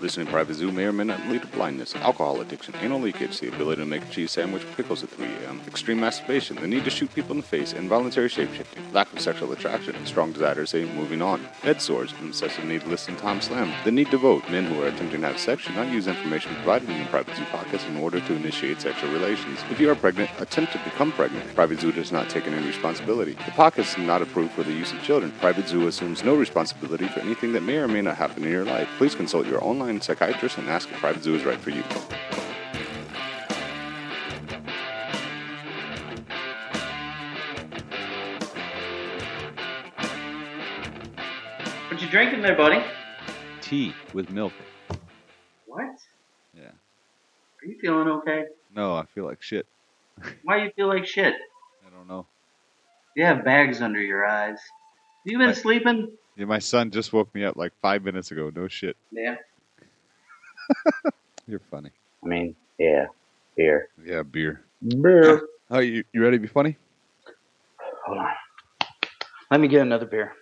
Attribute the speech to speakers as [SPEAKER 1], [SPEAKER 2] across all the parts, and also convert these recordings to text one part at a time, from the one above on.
[SPEAKER 1] Listening Private Zoo may or may not lead to blindness, alcohol addiction, anal leakage, the ability to make a cheese sandwich with pickles at 3 a.m., extreme masturbation, the need to shoot people in the face, involuntary shapeshifting, lack of sexual attraction, strong desire to say moving on, head sores, obsessive need to listen to Tom Slam, the need to vote. Men who are attempting to have sex should not use information provided in the Private Zoo podcast in order to initiate sexual relations. If you are pregnant, attempt to become pregnant. Private Zoo does not take any responsibility. The podcast is not approved for the use of children. Private Zoo assumes no responsibility for anything that may or may not happen in your life. Please consult your online psychiatrist and ask if Private Zoo is right for you.
[SPEAKER 2] What you drinking there, buddy?
[SPEAKER 3] Tea with milk.
[SPEAKER 2] What?
[SPEAKER 3] Yeah.
[SPEAKER 2] Are you feeling okay?
[SPEAKER 3] No, I feel like shit.
[SPEAKER 2] Why do you feel like shit?
[SPEAKER 3] I don't know.
[SPEAKER 2] You have bags under your eyes. You been
[SPEAKER 3] I-
[SPEAKER 2] sleeping?
[SPEAKER 3] Yeah, my son just woke me up like five minutes ago. No shit.
[SPEAKER 2] Yeah.
[SPEAKER 3] You're funny.
[SPEAKER 2] I mean, yeah. beer.
[SPEAKER 3] Yeah, beer.
[SPEAKER 2] Beer.
[SPEAKER 3] Oh, you you ready to be funny?
[SPEAKER 2] Hold on. Let me get another beer.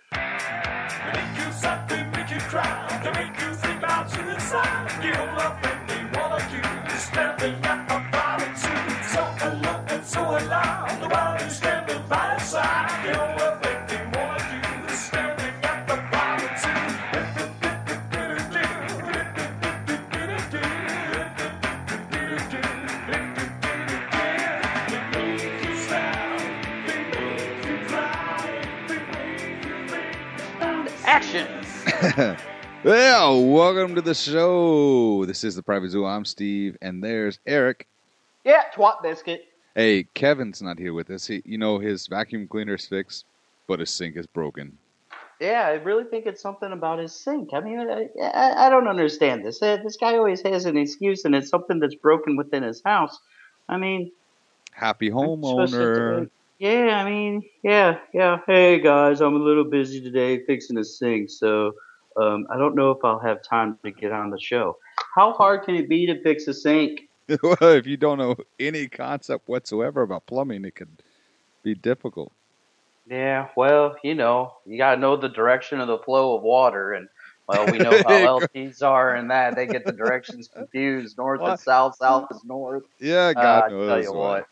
[SPEAKER 3] well, welcome to the show. This is the Private Zoo. I'm Steve, and there's Eric.
[SPEAKER 2] Yeah, twat biscuit.
[SPEAKER 3] Hey, Kevin's not here with us. He, you know, his vacuum cleaner's fixed, but his sink is broken.
[SPEAKER 2] Yeah, I really think it's something about his sink. I mean, I, I, I don't understand this. Uh, This guy always has an excuse, and it's something that's broken within his house. I mean,
[SPEAKER 3] Happy
[SPEAKER 2] I'm supposed to
[SPEAKER 3] homeowner.
[SPEAKER 2] Yeah, I mean, yeah, yeah. Hey guys, I'm a little busy today fixing a sink, so um, I don't know if I'll have time to get on the show. How hard can it be to fix a sink?
[SPEAKER 3] well, if you don't know any concept whatsoever about plumbing, it could be difficult.
[SPEAKER 2] Yeah, well, you know, you gotta know the direction of the flow of water, and well, we know how LTs are and that they get the directions confused. North
[SPEAKER 3] What?
[SPEAKER 2] is south, south is north.
[SPEAKER 3] Yeah,
[SPEAKER 2] Uh,
[SPEAKER 3] God
[SPEAKER 2] I
[SPEAKER 3] knows.
[SPEAKER 2] tell you
[SPEAKER 3] man.
[SPEAKER 2] what.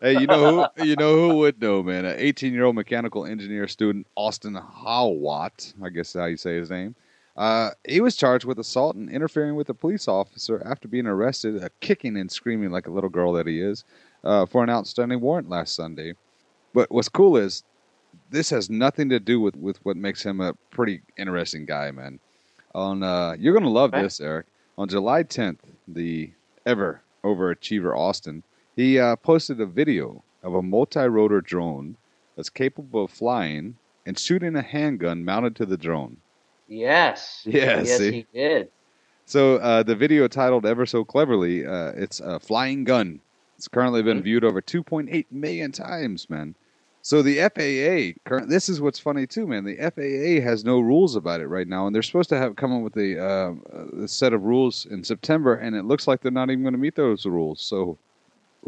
[SPEAKER 3] Hey, you know who? You know who would know, man? An 18-year-old mechanical engineer student, Austin Haughwout, I guess is how you say his name. Uh, he was charged with assault and interfering with a police officer after being arrested, uh, kicking and screaming like a little girl that he is, uh, for an outstanding warrant last Sunday. But what's cool is this has nothing to do with, with what makes him a pretty interesting guy, man. On uh, you're gonna love
[SPEAKER 2] Okay.
[SPEAKER 3] this, Eric. On July 10th, the ever overachiever Austin he uh, posted a video of a multi-rotor drone that's capable of flying and shooting a handgun mounted to the drone.
[SPEAKER 2] Yes. Yes,
[SPEAKER 3] see?
[SPEAKER 2] he did.
[SPEAKER 3] So uh, the video titled ever so cleverly, uh, it's a flying gun. It's currently been viewed over 2.8 million times, man. So the FAA, current, this is what's funny too, man. The FAA has no rules about it right now, and they're supposed to have come up with a, uh, a set of rules in September, and it looks like they're not even going to meet those rules. So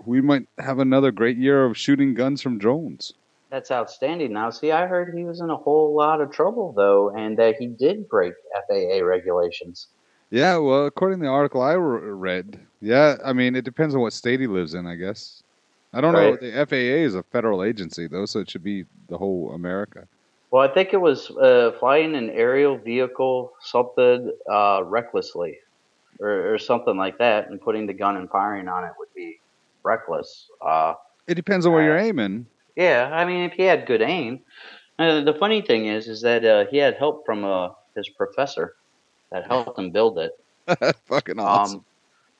[SPEAKER 3] we might have another great year of shooting guns from drones.
[SPEAKER 2] That's outstanding. Now, see, I heard he was in a whole lot of trouble though, and that he did break FAA regulations.
[SPEAKER 3] Yeah, well, according to the article I re- read, yeah, I mean, it depends on what state he lives in, I guess. I don't know. The FAA is a federal agency, though, so it should be the whole America.
[SPEAKER 2] Well, I think it was uh, flying an aerial vehicle, something uh, recklessly, or, or something like that, and putting the gun and firing on it would be reckless. Uh,
[SPEAKER 3] It depends on where you're aiming.
[SPEAKER 2] Yeah, I mean, if he had good aim. Uh, the funny thing is, is that uh, he had help from uh, his professor that helped him build it.
[SPEAKER 3] Fucking awesome.
[SPEAKER 2] Um,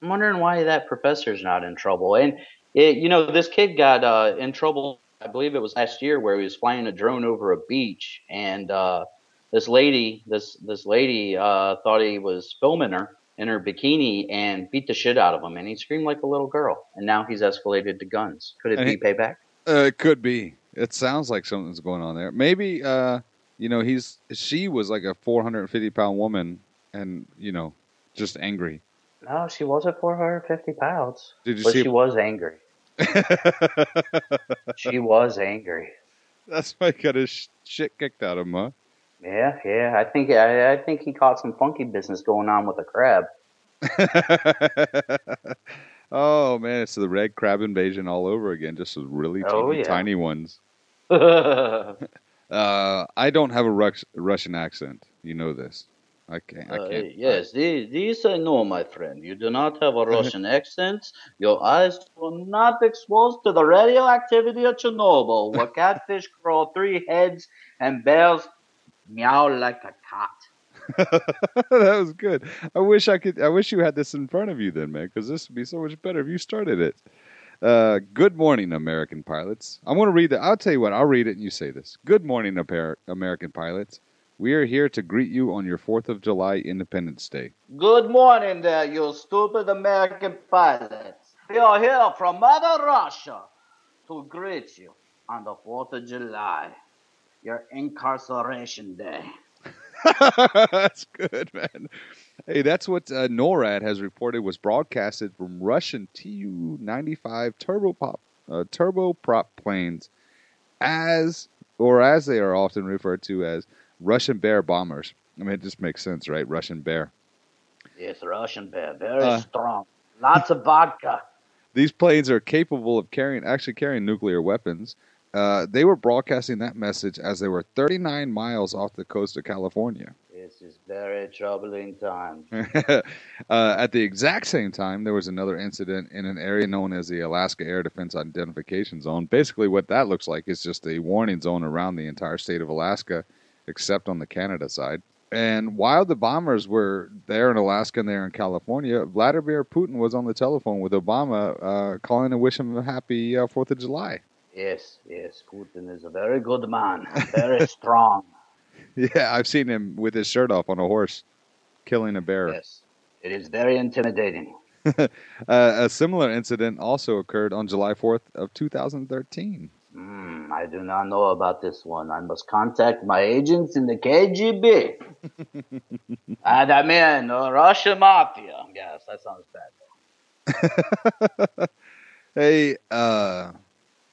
[SPEAKER 2] I'm wondering why that professor's not in trouble. And it, you know, this kid got uh, in trouble. I believe it was last year where he was flying a drone over a beach, and uh, this lady, this this lady, uh, thought he was filming her in her bikini and beat the shit out of him, and he screamed like a little girl. And now he's escalated to guns. Could it
[SPEAKER 3] And
[SPEAKER 2] be
[SPEAKER 3] he-
[SPEAKER 2] payback?
[SPEAKER 3] Uh, it could be. It sounds like something's going on there. Maybe, uh, you know, he's she was like a 450 pound woman, and you know, just angry.
[SPEAKER 2] No, she wasn't 450 pounds,
[SPEAKER 3] Did you
[SPEAKER 2] but
[SPEAKER 3] see?
[SPEAKER 2] she was angry. She was angry.
[SPEAKER 3] That's why he got his shit kicked out of him, huh?
[SPEAKER 2] Yeah, yeah. I think I, I think he caught some funky business going on with a crab.
[SPEAKER 3] oh man, it's the red crab invasion all over again. Just really
[SPEAKER 2] Oh, yeah.
[SPEAKER 3] tiny ones.
[SPEAKER 2] uh,
[SPEAKER 3] Uh, I don't have a Rux- Russian accent. You know this. I can't. I can't.
[SPEAKER 2] yes, this, this I know, my friend. You do not have a Russian accent. Your eyes were not exposed to the radioactivity of Chernobyl, where catfish grow three heads and bears meow like a cat.
[SPEAKER 3] that was good. I wish I could. I wish you had this in front of you then, man, because this would be so much better if you started it. Uh, good morning, American pilots. I'm going to read that. I'll tell you what. I'll read it and you say this. Good morning, American pilots. We are here to greet you on your Fourth of July Independence Day.
[SPEAKER 2] Good morning there, you stupid American pilots. We are here from Mother Russia to greet you on the 4th of July, your incarceration day.
[SPEAKER 3] that's good, man. Hey, that's what uh, NORAD has reported was broadcasted from Russian Tu-95 turboprop uh, turboprop planes, as or as they are often referred to as Russian Bear bombers. I mean, it just makes sense, right? Russian Bear.
[SPEAKER 2] Yes, Russian bear, very
[SPEAKER 3] Uh.
[SPEAKER 2] strong. Lots of vodka.
[SPEAKER 3] These planes are capable of carrying, actually carrying nuclear weapons. Uh, they were broadcasting that message as they were 39 miles off the coast of California.
[SPEAKER 2] This is very troubling time.
[SPEAKER 3] uh, at the exact same time, there was another incident in an area known as the Alaska Air Defense Identification Zone. Basically, what that looks like is just a warning zone around the entire state of Alaska, except on the Canada side. And while the bombers were there in Alaska and there in California, Vladimir Putin was on the telephone with Obama, uh, calling to wish him a happy uh, Fourth of July.
[SPEAKER 2] Yes, yes, Putin is a very good man, very strong.
[SPEAKER 3] Yeah, I've seen him with his shirt off on a horse, killing a bear.
[SPEAKER 2] Yes, it is very intimidating.
[SPEAKER 3] Uh, a similar incident also occurred on July 4th of 2013.
[SPEAKER 2] Hmm, I do not know about this one. I must contact my agents in the KGB. and I mean, uh, Russian mafia. Yes, that sounds bad.
[SPEAKER 3] Hey, uh,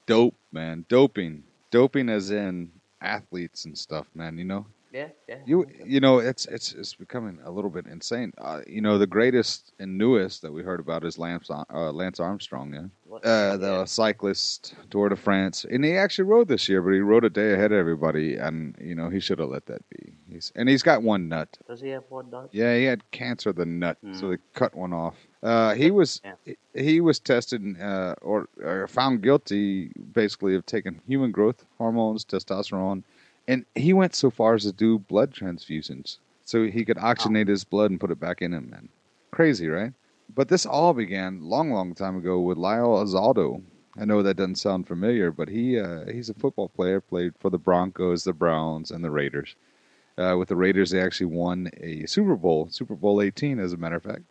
[SPEAKER 3] dope, man, doping, doping as in athletes and stuff, man. You know,
[SPEAKER 2] Yeah, yeah.
[SPEAKER 3] you you know, it's it's it's becoming a little bit insane. Uh, you know, the greatest and newest that we heard about is Lance uh, Lance Armstrong, yeah, uh, the
[SPEAKER 2] yeah.
[SPEAKER 3] cyclist Tour de France, and he actually rode this year, but he rode a day ahead of everybody, and you know he should have let that be. And he's got one nut.
[SPEAKER 2] Does he have one dot?
[SPEAKER 3] Yeah, he had cancer of the nut, so
[SPEAKER 2] Mm.
[SPEAKER 3] they cut one off. Uh, he was
[SPEAKER 2] Yeah.
[SPEAKER 3] he was tested uh, or, or found guilty, basically, of taking human growth hormones, testosterone, and he went so far as to do blood transfusions so he could oxygenate his blood and put it back in him. Man, crazy, right? But this all began long, long time ago with Lyle Alzado. I know that doesn't sound familiar, but he uh, he's a football player, played for the Broncos, the Browns, and the Raiders. Uh, with the Raiders, they actually won a Super Bowl, Super Bowl 18, as a matter of fact.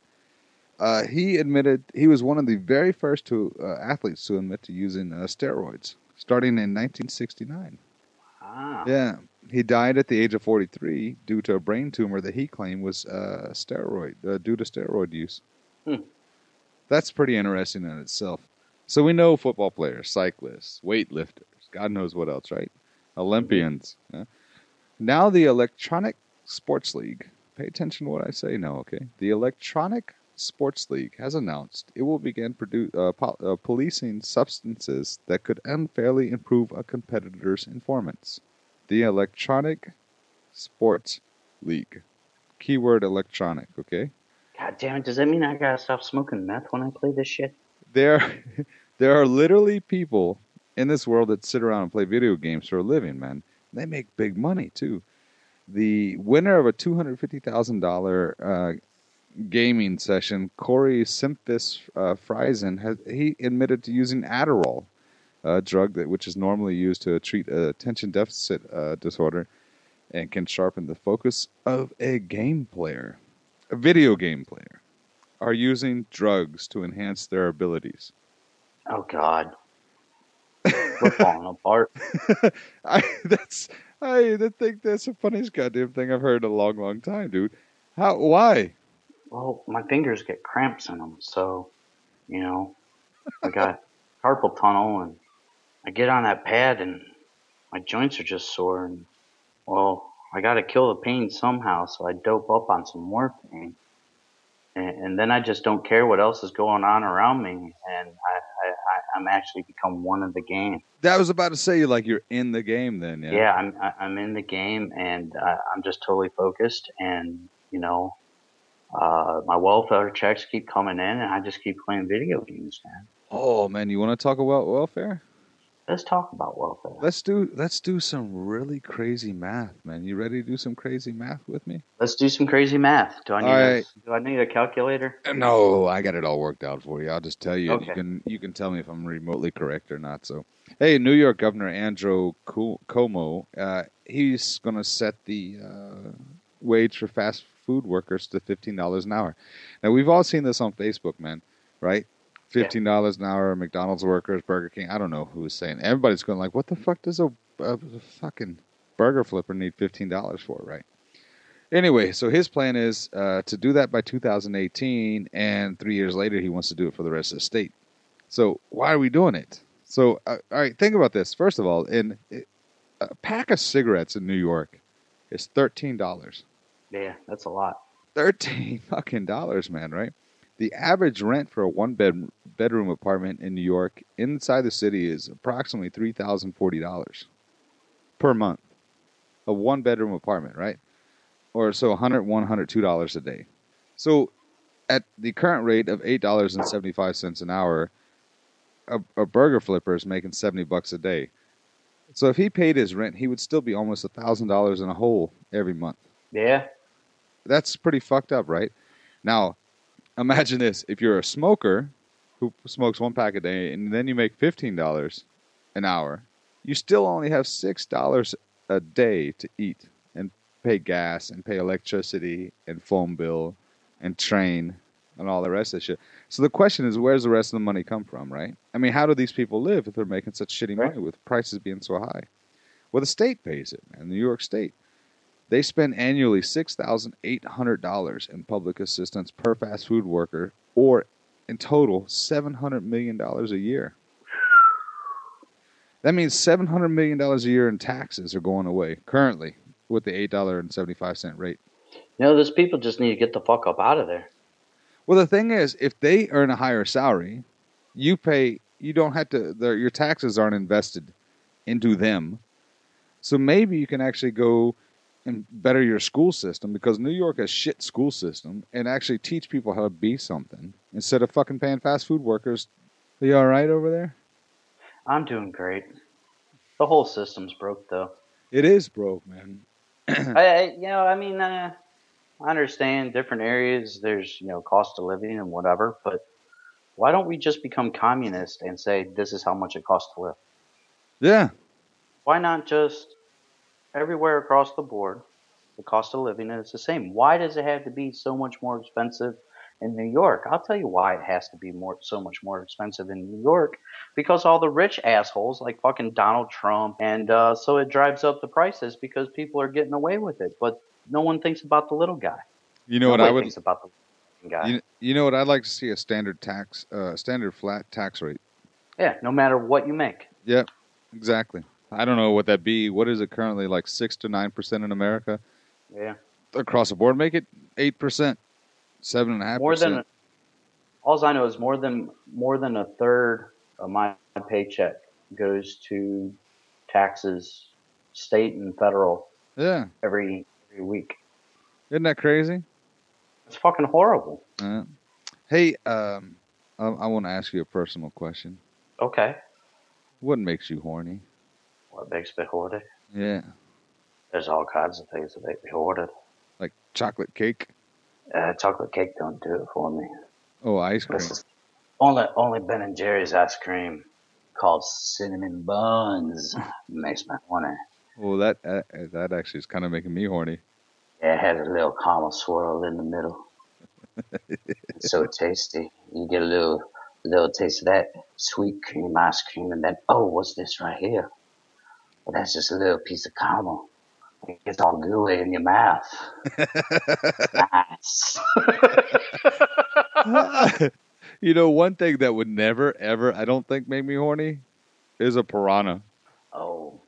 [SPEAKER 3] Uh, he admitted he was one of the very first to, uh, athletes to admit to using uh, steroids, starting in 1969.
[SPEAKER 2] Ah,
[SPEAKER 3] Yeah, he died at the age of 43 due to a brain tumor that he claimed was uh, steroid uh, due to steroid use.
[SPEAKER 2] Hmm.
[SPEAKER 3] That's pretty interesting in itself. So we know football players, cyclists, weightlifters, God knows what else, right? Olympians. yeah. Now the Electronic Sports League. Pay attention to what I say now, okay? The Electronic Sports League has announced it will begin produ- uh, po- uh, policing substances that could unfairly improve a competitor's performance. The Electronic Sports League. Keyword electronic, okay?
[SPEAKER 2] God damn it! Does that mean I gotta stop smoking meth when I play this shit?
[SPEAKER 3] There, there are literally people in this world that sit around and play video games for a living, man. They make big money too. The winner of a two hundred fifty thousand uh, gaming session, Corey Semphis uh, Friesen, has he admitted to using Adderall, a drug that which is normally used to treat attention deficit uh, disorder, and can sharpen the focus of a game player, a video game player, are using drugs to enhance their abilities.
[SPEAKER 2] Oh God, we're falling apart.
[SPEAKER 3] I that's I think that's the funniest goddamn thing I've heard in a long, long time, dude. How? Why?
[SPEAKER 2] Well, my fingers get cramps in them, so you know, I got carpal tunnel, and I get on that pad, and my joints are just sore, and well, I got to kill the pain somehow, so I dope up on some morphine. and, and then I just don't care what else is going on around me, and I, I'm actually become one of the game.
[SPEAKER 3] That was about to say you like you're in the game then. Yeah.
[SPEAKER 2] Yeah, I'm I'm in the game, and I, I'm just totally focused, and you know, uh, my welfare checks keep coming in, and I just keep playing video games, man.
[SPEAKER 3] Oh man, you want to talk about welfare?
[SPEAKER 2] Let's talk about welfare.
[SPEAKER 3] Let's do let's do some really crazy math, man. You ready to do some crazy math with me?
[SPEAKER 2] Let's do some crazy math. Do I need
[SPEAKER 3] All
[SPEAKER 2] a, do I need a calculator?
[SPEAKER 3] No, I got it all worked out for you. I'll just tell you.
[SPEAKER 2] Okay.
[SPEAKER 3] You can you can tell me if I'm remotely correct or not. So, hey, New York Governor Andrew Cu- Cuomo, uh, he's going to set the uh, wage for fast food workers to fifteen dollars an hour. Now we've all seen this on Facebook, man. Right? Fifteen dollars an hour. McDonald's workers, Burger King. I don't know who's saying. Everybody's going like, what the fuck does a, a, a fucking burger flipper need fifteen dollars for? Right? Anyway, so his plan is uh, to do that by 2018, and three years later, he wants to do it for the rest of the state. So why are we doing it? So, uh, all right, think about this. First of all, in a pack of cigarettes in New York is thirteen dollars.
[SPEAKER 2] Yeah, that's a lot.
[SPEAKER 3] Thirteen fucking dollars, man. Right? The average rent for a one bed bedroom apartment in New York inside the city is approximately three thousand forty dollars per month. A one bedroom apartment, right? Or so $100, 102 dollars a day. So at the current rate of eight dollars and seventy five cents an hour, a, a burger flipper is making seventy bucks a day. So if he paid his rent, he would still be almost a thousand dollars in a hole every month.
[SPEAKER 2] Yeah,
[SPEAKER 3] That's pretty fucked up, right? Now, imagine this: if you're a smoker who smokes one pack a day, and then you make fifteen dollars an hour, you still only have six dollars a day to eat and pay gas and pay electricity and phone bill and train and all the rest of the shit. So the question is, where's the rest of the money come from, right? I mean, how do these people live if they're making such shitty money with prices being so high? Well, the state pays it, man. New York State. They spend annually six thousand eight hundred dollars in public assistance per fast food worker, or in total seven hundred million dollars a year. That means seven hundred million dollars a year in taxes are going away currently with the eight dollar and seventy five cent rate.
[SPEAKER 2] you know, those people just need to get the fuck up out of there.
[SPEAKER 3] Well, the thing is, if they earn a higher salary, you pay. You don't have to. Your taxes aren't invested into them, so maybe you can actually go and better your school system because New York has shit school system and actually teach people how to be something instead of fucking paying fast food workers. Are you all right over there?
[SPEAKER 2] I'm doing great. The whole system's broke, though.
[SPEAKER 3] It is broke, man.
[SPEAKER 2] I, I you know, I mean, uh, I understand different areas. There's you know cost of living and whatever, but why don't we just become communist and say this is how much it costs to live?
[SPEAKER 3] Yeah,
[SPEAKER 2] Why not just everywhere across the board, the cost of living is the same? Why does it have to be so much more expensive in New York? I'll tell you why it has to be more so much more expensive in New York because all the rich assholes like fucking Donald Trump and uh, so it drives up the prices because people are getting away with it, but no one thinks about the little guy.
[SPEAKER 3] you know what I would.
[SPEAKER 2] thinks about the guy.
[SPEAKER 3] You, you know what I'd like to see a standard tax, uh, standard flat tax rate.
[SPEAKER 2] yeah, no matter what you make.
[SPEAKER 3] Yep, exactly. I don't know what that be. What is it currently? Like six to nine percent in America
[SPEAKER 2] Yeah.
[SPEAKER 3] across the board. Make it eight percent, seven and a half.
[SPEAKER 2] more than all I know is more than more than a third of my paycheck goes to taxes, state and federal,
[SPEAKER 3] Yeah,
[SPEAKER 2] every every week.
[SPEAKER 3] isn't that crazy?
[SPEAKER 2] It's fucking horrible.
[SPEAKER 3] Uh, hey, um, I, I want to ask you a personal question.
[SPEAKER 2] Okay,
[SPEAKER 3] What makes you horny?
[SPEAKER 2] What makes me horny?
[SPEAKER 3] Yeah,
[SPEAKER 2] There's all kinds of things that make me horny.
[SPEAKER 3] like chocolate cake.
[SPEAKER 2] Uh, chocolate cake don't do it for me.
[SPEAKER 3] Oh, ice cream.
[SPEAKER 2] Only only Ben and Jerry's ice cream called cinnamon buns makes me horny.
[SPEAKER 3] Well, that uh, that actually is kind of making me horny.
[SPEAKER 2] Yeah, it has a little caramel swirl in the middle. it's so tasty. You get a little little taste of that sweet cream ice cream, and then oh, what's this right here? Well, that's just a little piece of caramel. It gets all gooey in your mouth. nice.
[SPEAKER 3] you know, one thing that would never, ever, I don't think, make me horny is a piranha.
[SPEAKER 2] oh,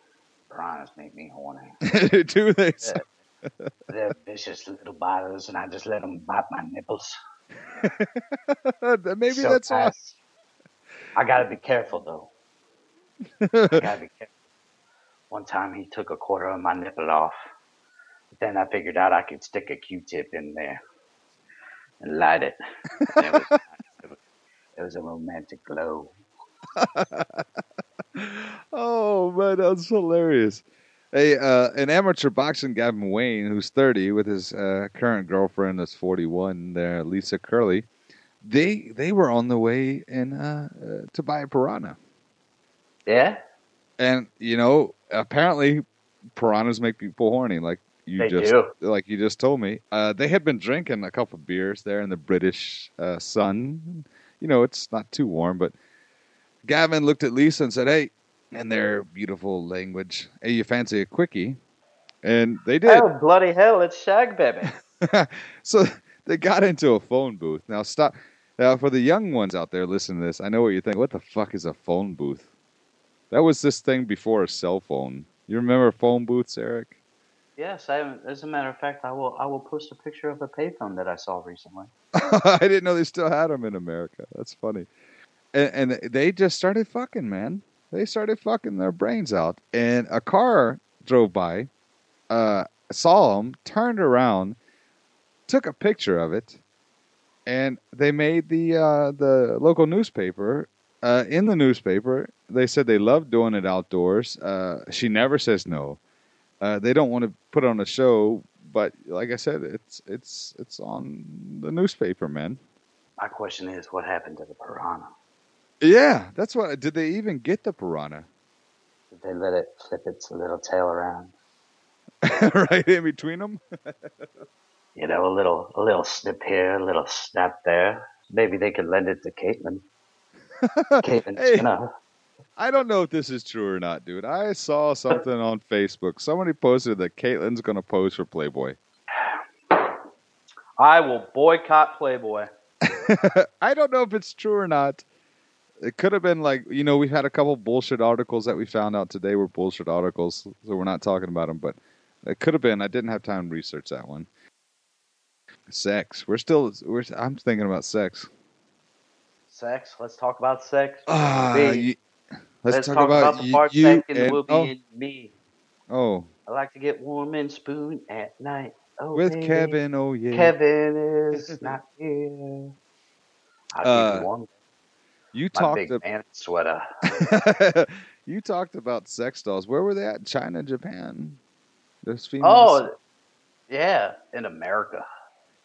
[SPEAKER 2] piranhas make me horny.
[SPEAKER 3] Do they?
[SPEAKER 2] They're vicious little biters, and I just let them bite my nipples.
[SPEAKER 3] Maybe
[SPEAKER 2] So
[SPEAKER 3] that's why.
[SPEAKER 2] fast. I gotta be careful though. I gotta be careful. One time he took a quarter of my nipple off. But Then I figured out I could stick a Q-tip in there and light it. It, was, it was- it was a romantic glow.
[SPEAKER 3] oh man, that's hilarious. Hey, uh, an amateur boxing Gavin Wayne, who's 30, with his uh, current girlfriend that's 41, there, Lisa Curley, they they were on the way in uh, uh, to buy a piranha,
[SPEAKER 2] Yeah,
[SPEAKER 3] and you know apparently piranhas make people horny, like you
[SPEAKER 2] they
[SPEAKER 3] just
[SPEAKER 2] do.
[SPEAKER 3] like you just told me. Uh, they had been drinking a couple beers there in the British uh, sun. You know, it's not too warm, but Gavin looked at Lisa and said, "Hey," in their beautiful language, "Hey, you fancy a quickie?" And they did.
[SPEAKER 2] Oh bloody hell! It's Shag Baby.
[SPEAKER 3] so they got into a phone booth. Now stop. Now for the young ones out there listening to this, I know what you think. What the fuck is a phone booth? That was this thing before a cell phone. You remember phone booths, Eric?
[SPEAKER 2] Yes, I. As a matter of fact, I will. I will post a picture of a payphone that I saw recently.
[SPEAKER 3] I didn't know they still had them in America. That's funny. And, and they just started fucking, man. They started fucking their brains out. And a car drove by, uh, saw them, turned around, took a picture of it, and they made the uh, the local newspaper. Uh, in the newspaper, they said they love doing it outdoors. Uh, she never says no. Uh, they don't want to put on a show, but like I said, it's it's it's on the newspaper, man.
[SPEAKER 2] My question is, what happened to the piranha?
[SPEAKER 3] Yeah, that's what. Did they even get the piranha?
[SPEAKER 2] Did they let it flip its little tail around?
[SPEAKER 3] right in between them.
[SPEAKER 2] You know, a little, a little snip here, a little snap there. Maybe they could lend it to Caitlin.
[SPEAKER 3] Hey. I don't know if this is true or not, dude. I saw something on Facebook. Somebody posted that Caitlin's gonna pose for Playboy.
[SPEAKER 2] I will boycott Playboy.
[SPEAKER 3] I don't know if it's true or not. It could have been like you know we've had a couple bullshit articles that we found out today were bullshit articles, so we're not talking about them. But it could have been. I didn't have time to research that one. Sex. We're still. We're. I'm thinking about sex.
[SPEAKER 2] Sex. Let's talk about sex. Baby.
[SPEAKER 3] you- let's,
[SPEAKER 2] Let's,
[SPEAKER 3] talk,
[SPEAKER 2] talk,
[SPEAKER 3] about,
[SPEAKER 2] about, the
[SPEAKER 3] you-
[SPEAKER 2] part
[SPEAKER 3] you
[SPEAKER 2] second
[SPEAKER 3] and-
[SPEAKER 2] will be
[SPEAKER 3] oh,
[SPEAKER 2] in me.
[SPEAKER 3] oh,
[SPEAKER 2] I like to get warm and spoon at night. Oh,
[SPEAKER 3] with
[SPEAKER 2] baby.
[SPEAKER 3] Kevin. Oh yeah.
[SPEAKER 2] Kevin is not here. I'll
[SPEAKER 3] Uh,
[SPEAKER 2] give you one.
[SPEAKER 3] You
[SPEAKER 2] My
[SPEAKER 3] talked.
[SPEAKER 2] big
[SPEAKER 3] ab-
[SPEAKER 2] sweater.
[SPEAKER 3] you talked about sex dolls. Where were they at? China, Japan. Those females.
[SPEAKER 2] Oh, yeah, in America.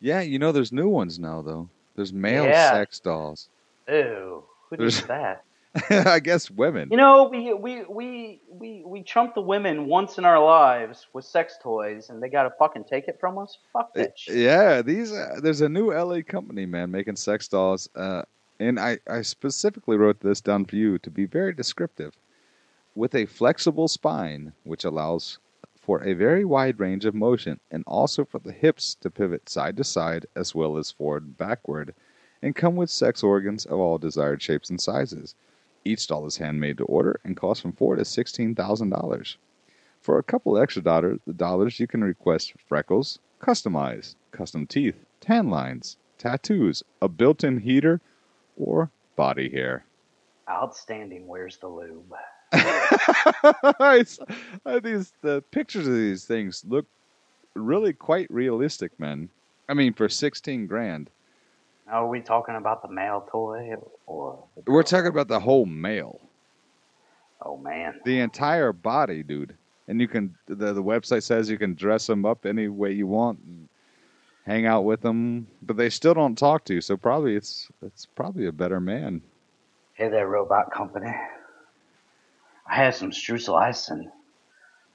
[SPEAKER 3] yeah. You know, there's new ones now though. There's male
[SPEAKER 2] Yeah.
[SPEAKER 3] sex dolls.
[SPEAKER 2] Ew, who did that?
[SPEAKER 3] I guess women.
[SPEAKER 2] You know, we we we we we trumped the women once in our lives with sex toys, and they got to fucking take it from us. Fuck
[SPEAKER 3] Uh,
[SPEAKER 2] that shit.
[SPEAKER 3] Yeah, these. Uh, there's a new LA company, man, making sex dolls. Uh, and I, I specifically wrote this down for you to be very descriptive. With a flexible spine, which allows for a very wide range of motion, and also for the hips to pivot side to side as well as forward and backward, and come with sex organs of all desired shapes and sizes. Each doll is handmade to order and costs from four to sixteen thousand dollars. For a couple extra dollars, the dollars you can request freckles, customized, custom teeth, tan lines, tattoos, a built-in heater, or body hair.
[SPEAKER 2] Outstanding. Where's the lube?
[SPEAKER 3] Uh, these the pictures of these things look really quite realistic, man. I mean, for sixteen grand,
[SPEAKER 2] Are we talking about the male toy or?
[SPEAKER 3] we're talking about the whole male,
[SPEAKER 2] Oh man.
[SPEAKER 3] the entire body, dude. And you can the the website says you can dress them up any way you want, and hang out with them, but they still don't talk to you. So probably it's it's probably a better man.
[SPEAKER 2] Hey there, robot company. I have some streusel icing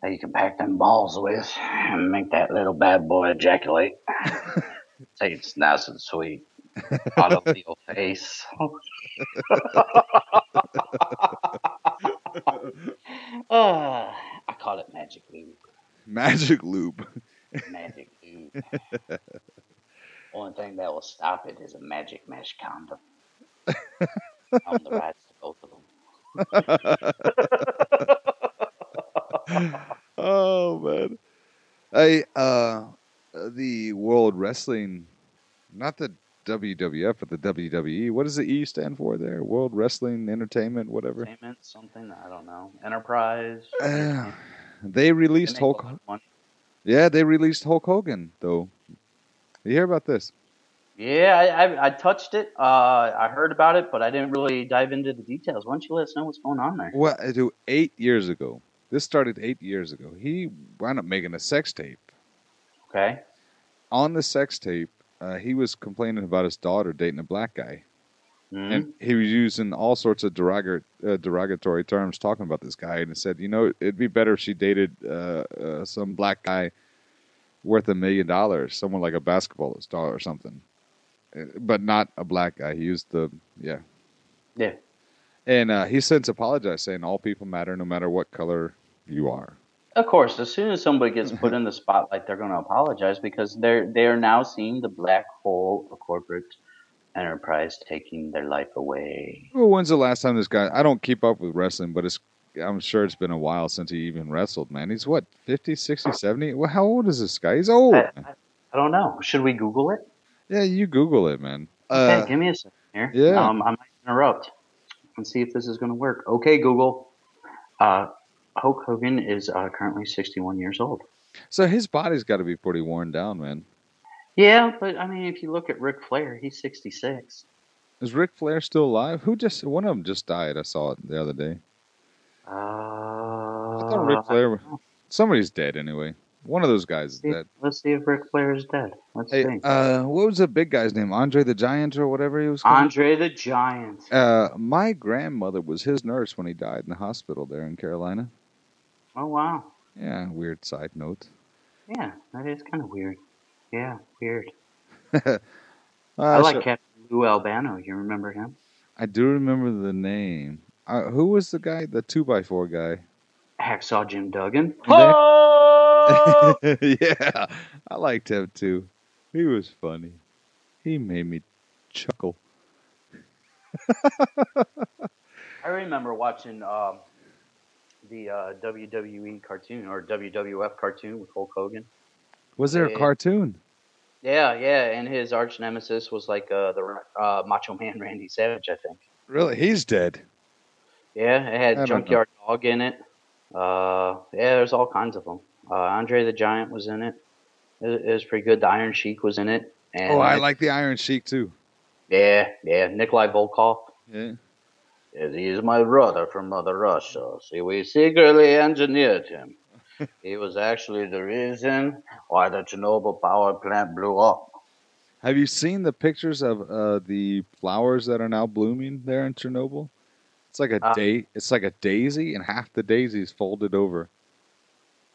[SPEAKER 2] that you can pack them balls with and make that little bad boy ejaculate. Tastes nice and sweet. Your face. uh, I call it magic lube.
[SPEAKER 3] Magic lube.
[SPEAKER 2] Magic lube. Only thing that will stop it is a magic mesh condom. On the rights to both of them.
[SPEAKER 3] oh man. I uh the World Wrestling not the WWF but the WWE. What does the E stand for there? World Wrestling Entertainment, whatever.
[SPEAKER 2] Entertainment, something I don't know. Enterprise.
[SPEAKER 3] Uh, they released Hulk.
[SPEAKER 2] money.
[SPEAKER 3] Yeah, they released Hulk Hogan though. You hear about this?
[SPEAKER 2] Yeah, I, I, I touched it. Uh, I heard about it, but I didn't really dive into the details. Why don't you let us know what's going on there?
[SPEAKER 3] Well, do eight years ago. This started eight years ago. He wound up making a sex tape.
[SPEAKER 2] Okay.
[SPEAKER 3] On the sex tape, uh, he was complaining about his daughter dating a black guy,
[SPEAKER 2] Mhm.
[SPEAKER 3] and he was using all sorts of derogatory, uh, derogatory terms talking about this guy. And he said, you know, it'd be better if she dated uh, uh, some black guy worth a million dollars, someone like a basketball star or something, Uh, but not a black guy. He used the yeah.
[SPEAKER 2] Yeah.
[SPEAKER 3] And uh, he since apologized, saying all people matter, no matter what color you are.
[SPEAKER 2] Of course, as soon as somebody gets put in the spotlight, they're going to apologize because they're they are now seeing the black hole of corporate enterprise taking their life away.
[SPEAKER 3] Well, when's the last time this guy? I don't keep up with wrestling, but it's. I'm sure it's been a while since he even wrestled, man. He's what, 50, 60, 70? Well, how old is this guy? He's old.
[SPEAKER 2] I, I, I don't know. Should we Google it?
[SPEAKER 3] Yeah, you Google it, man.
[SPEAKER 2] Okay,
[SPEAKER 3] Uh,
[SPEAKER 2] give me a second here.
[SPEAKER 3] yeah.
[SPEAKER 2] Um, I might interrupt and see if this is going to work. Okay, Google. Uh, Hulk Hogan is uh, currently 61 years old.
[SPEAKER 3] so his body's got to be pretty worn down, man.
[SPEAKER 2] Yeah, but I mean, if you look at Ric Flair, he's 66.
[SPEAKER 3] Is Ric Flair still alive? Who just? One of them just died. I saw it the other day.
[SPEAKER 2] Uh,
[SPEAKER 3] I thought Ric Flair. Somebody's dead anyway. One of those guys is dead.
[SPEAKER 2] Let's see if Ric Flair is dead. Let's
[SPEAKER 3] Hey,
[SPEAKER 2] see.
[SPEAKER 3] uh, what was the big guy's name? Andre the Giant or whatever he was called?
[SPEAKER 2] Andre the Giant.
[SPEAKER 3] Uh, my grandmother was his nurse when he died in the hospital there in Carolina.
[SPEAKER 2] Oh wow.
[SPEAKER 3] Yeah, weird side note.
[SPEAKER 2] Yeah, that is kind of weird. Yeah, weird.
[SPEAKER 3] Uh,
[SPEAKER 2] I like
[SPEAKER 3] so-
[SPEAKER 2] Captain Lou Albano. You remember him?
[SPEAKER 3] I do remember the name. Uh, who was the guy? The two by four guy.
[SPEAKER 2] Hacksaw Jim Duggan. Oh!
[SPEAKER 3] yeah, I liked him too. He was funny. He made me chuckle.
[SPEAKER 2] I remember watching um, the uh, WWE cartoon or WWF cartoon with Hulk Hogan.
[SPEAKER 3] Was there a cartoon?
[SPEAKER 2] Yeah, yeah, and his arch nemesis was like uh, the uh, Macho Man Randy Savage, I think.
[SPEAKER 3] Really? He's dead.
[SPEAKER 2] Yeah, it had Junkyard Dog in it. Uh, yeah, there's all kinds of them. Uh, Andre the Giant was in it. It, it was pretty good. The Iron Sheik was in it. And
[SPEAKER 3] Oh, I like the Iron Sheik too.
[SPEAKER 2] Yeah, yeah. Nikolai Volkoff.
[SPEAKER 3] Yeah.
[SPEAKER 2] Yes, he is my brother from Mother Russia. See, we secretly engineered him. he was actually the reason why the Chernobyl power plant blew up.
[SPEAKER 3] Have you seen the pictures of uh, the flowers that are now blooming there in Chernobyl? It's like a
[SPEAKER 2] Uh,
[SPEAKER 3] day. It's like a daisy, and half the daisy is folded over.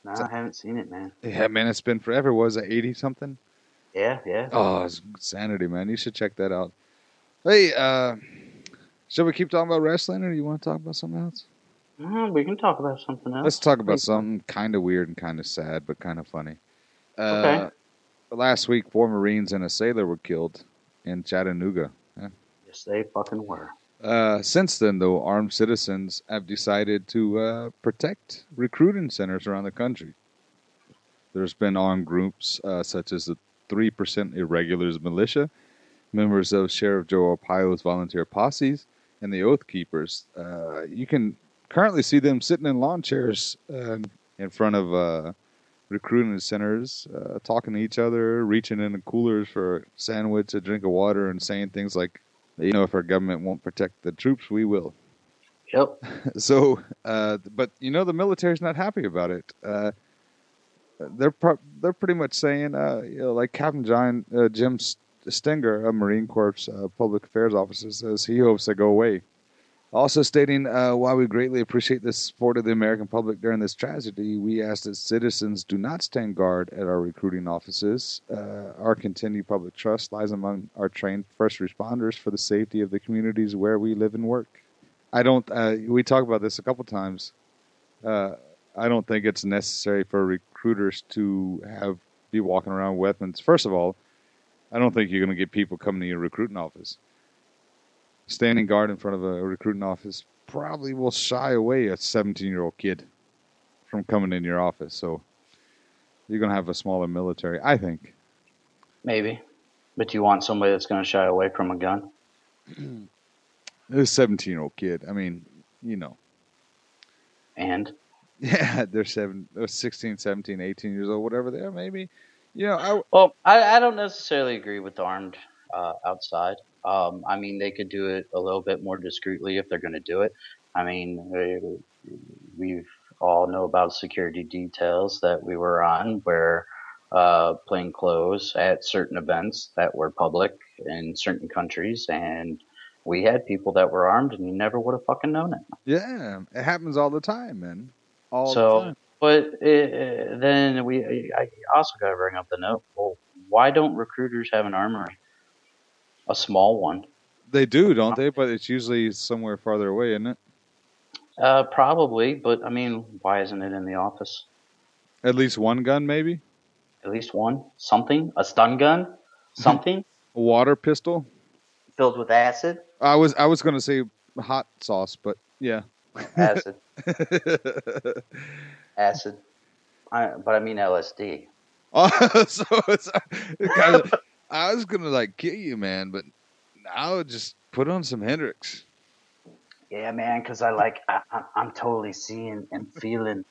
[SPEAKER 2] No, I haven't seen it, man.
[SPEAKER 3] Yeah, man, it's been forever. Was it eighty something?
[SPEAKER 2] Yeah, yeah.
[SPEAKER 3] Oh, it's sanity, man. You should check that out. Hey, uh, shall we keep talking about wrestling, or do you want to talk about something else?
[SPEAKER 2] Uh, we can talk about something else.
[SPEAKER 3] Let's talk about something kind of weird and kind of sad, but kind of funny. Uh,
[SPEAKER 2] Okay.
[SPEAKER 3] Last week, four Marines and a sailor were killed in Chattanooga.
[SPEAKER 2] Yes, they fucking were.
[SPEAKER 3] Uh, since then, though, armed citizens have decided to uh, protect recruiting centers around the country. There's been armed groups uh, such as the 3% Irregulars Militia, members of Sheriff Joe Arpaio's volunteer posses, and the Oath Keepers. Uh, you can currently see them sitting in lawn chairs uh, in front of uh, recruiting centers, uh, talking to each other, reaching in the coolers for a sandwich, a drink of water, and saying things like, you know, if our government won't protect the troops, we will.
[SPEAKER 2] Yep.
[SPEAKER 3] So, uh, but you know, the military's not happy about it. Uh, they're pro- they're pretty much saying, uh, you know, like Captain John uh, Jim Stenger, a Marine Corps uh, public affairs officer, says he hopes they go away. Also stating, uh, while we greatly appreciate the support of the American public during this tragedy, we ask that citizens do not stand guard at our recruiting offices. Uh, our continued public trust lies among our trained first responders for the safety of the communities where we live and work. I don't. Uh, we talked about this a couple times. Uh, I don't think it's necessary for recruiters to have be walking around with weapons. First of all, I don't think you're going to get people coming to your recruiting office. Standing guard in front of a recruiting office probably will shy away a 17 year old kid from coming in your office. So you're going to have a smaller military, I think.
[SPEAKER 2] Maybe. But you want somebody that's going to shy away from a gun?
[SPEAKER 3] This 17 year old kid. I mean, you know.
[SPEAKER 2] And
[SPEAKER 3] Yeah, they're seven, they're 16, 17, 18 years old, whatever they are, maybe. You know, I,
[SPEAKER 2] well, I, I don't necessarily agree with armed uh, outside. Um, I mean, they could do it a little bit more discreetly if they're going to do it. I mean, we- all know about security details that we were on where uh, plain clothes at certain events that were public in certain countries, and we had people that were armed, and you never would have fucking known it.
[SPEAKER 3] yeah, it happens all the time, man. All the time.
[SPEAKER 2] But uh, then we, I also got to bring up the note. Well, why don't recruiters have an armory? A small one,
[SPEAKER 3] They do, don't they? But it's usually somewhere farther away, isn't it?
[SPEAKER 2] uh, probably. But I mean, why isn't it in the office?
[SPEAKER 3] At least one gun, maybe?
[SPEAKER 2] At least one, something, a stun gun, something
[SPEAKER 3] A water pistol?
[SPEAKER 2] filled with acid.
[SPEAKER 3] I was I was gonna say hot sauce, but yeah.
[SPEAKER 2] Acid, acid. I, but I mean LSD.
[SPEAKER 3] Oh, so it's it kind of, I was gonna like kill you, man, but now just put on some Hendrix.
[SPEAKER 2] Yeah, man, because I like, I, I, I'm totally seeing and feeling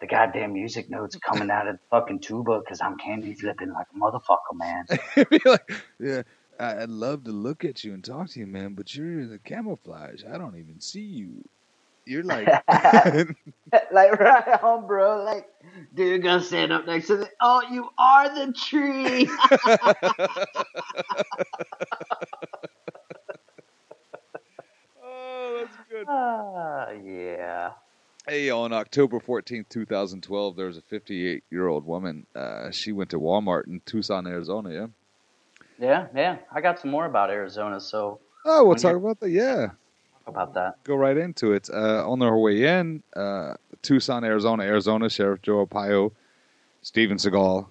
[SPEAKER 2] the goddamn music notes coming out of the fucking tuba because I'm candy flipping like a motherfucker, man.
[SPEAKER 3] Like, yeah, I- I'd love to look at you and talk to you, man, but you're in the camouflage. I don't even see you. You're like,
[SPEAKER 2] like right on, bro. Like, dude, gonna stand up next to the. Oh, you are the tree.
[SPEAKER 3] oh, that's good.
[SPEAKER 2] Ah, yeah.
[SPEAKER 3] Hey, on October 14th, 2012, there was a 58 year old woman. Uh, she went to Walmart in Tucson, Arizona, yeah?
[SPEAKER 2] Yeah, yeah. I got some more about Arizona, so
[SPEAKER 3] Oh, we'll talk about that, yeah.
[SPEAKER 2] About that.
[SPEAKER 3] go right into it. Uh, on their way in, uh, Tucson, Arizona, Arizona, Sheriff Joe Arpaio, Steven Seagal,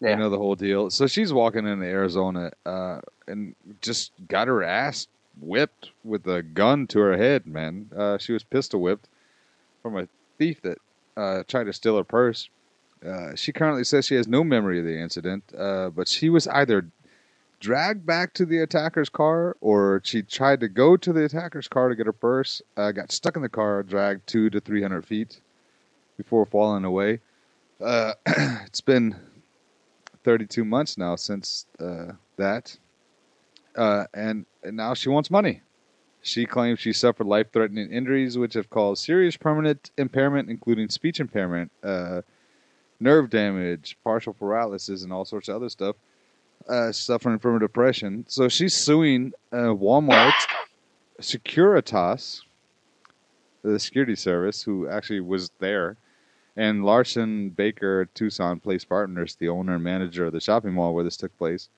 [SPEAKER 2] Yeah.
[SPEAKER 3] you know the whole deal. So she's walking into Arizona uh, and just got her ass whipped with a gun to her head, man. Uh, she was pistol whipped from a thief that uh, tried to steal her purse. Uh, she currently says she has no memory of the incident, uh, but she was either dragged back to the attacker's car or she tried to go to the attacker's car to get her purse, uh, got stuck in the car, dragged two to three hundred feet before falling away. Uh, it's been 32 months now since uh, that, uh, and, and now she wants money. She claims she suffered life-threatening injuries, which have caused serious permanent impairment, including speech impairment, uh, nerve damage, partial paralysis, and all sorts of other stuff. Uh, suffering from depression, so she's suing uh, Walmart, Securitas, the security service, who actually was there, and Larsen Baker Tucson Place Partners, the owner and manager of the shopping mall where this took place.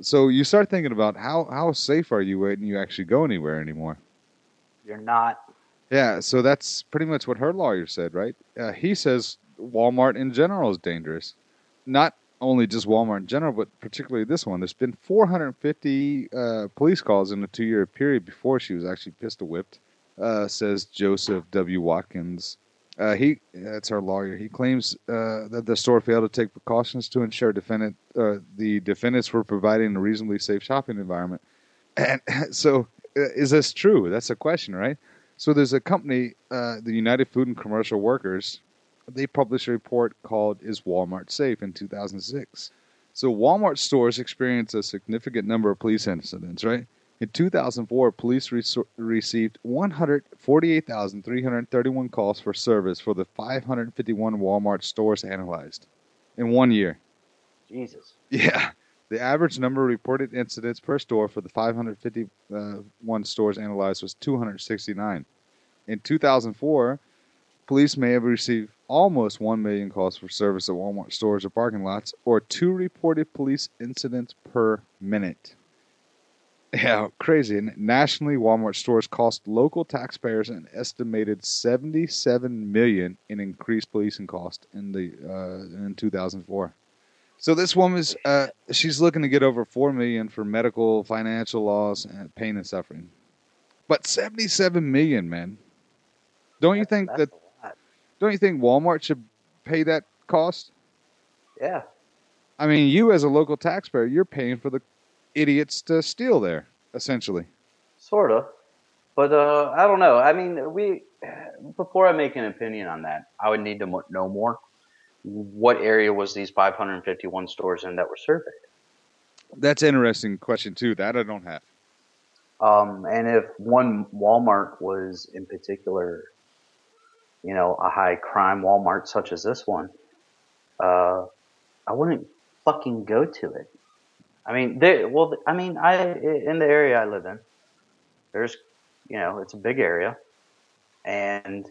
[SPEAKER 3] So you start thinking about how how safe are you when you actually go anywhere anymore?
[SPEAKER 2] You're not.
[SPEAKER 3] Yeah, so that's pretty much what her lawyer said, right? Uh, he says Walmart in general is dangerous. Not only just Walmart in general, but particularly this one. There's been 450 uh, police calls in a two year period before she was actually pistol whipped, uh, says Joseph W. Watkins. Uh, he that's our lawyer. He claims uh, that the store failed to take precautions to ensure defendant uh, the defendants were providing a reasonably safe shopping environment. And so, uh, is this true? That's a question, right? So there's a company, the United Food and Commercial Workers. They published a report called "Is Walmart Safe?" in 2006. So Walmart stores experienced a significant number of police incidents, right? In 2004, police re- received 148,331 calls for service for the 551 Walmart stores analyzed in one year.
[SPEAKER 2] Jesus.
[SPEAKER 3] Yeah. The average number of reported incidents per store for the 551 stores analyzed was 269. In 2004, police may have received almost 1 million calls for service at Walmart stores or parking lots, or two reported police incidents per minute. Yeah, crazy. And nationally, Walmart stores cost local taxpayers an estimated 77 million in increased policing cost in the uh, in 2004. So this woman's uh, she's looking to get over four million for medical, financial loss, and pain and suffering. But seventy-seven million, man. Don't you think that? Don't you think Walmart should pay that cost?
[SPEAKER 2] Yeah.
[SPEAKER 3] I mean, you as a local taxpayer, you're paying for the idiots to steal there, essentially.
[SPEAKER 2] Sort of. But uh, I don't know. I mean, we before I make an opinion on that, I would need to know more. What area was these 551 stores in that were surveyed?
[SPEAKER 3] That's an interesting question too. That I don't have.
[SPEAKER 2] Um, and if one Walmart was in particular, you know, a high crime Walmart such as this one, uh, I wouldn't fucking go to it. I mean, they, well, I mean, I in the area I live in, there's, you know, it's a big area, and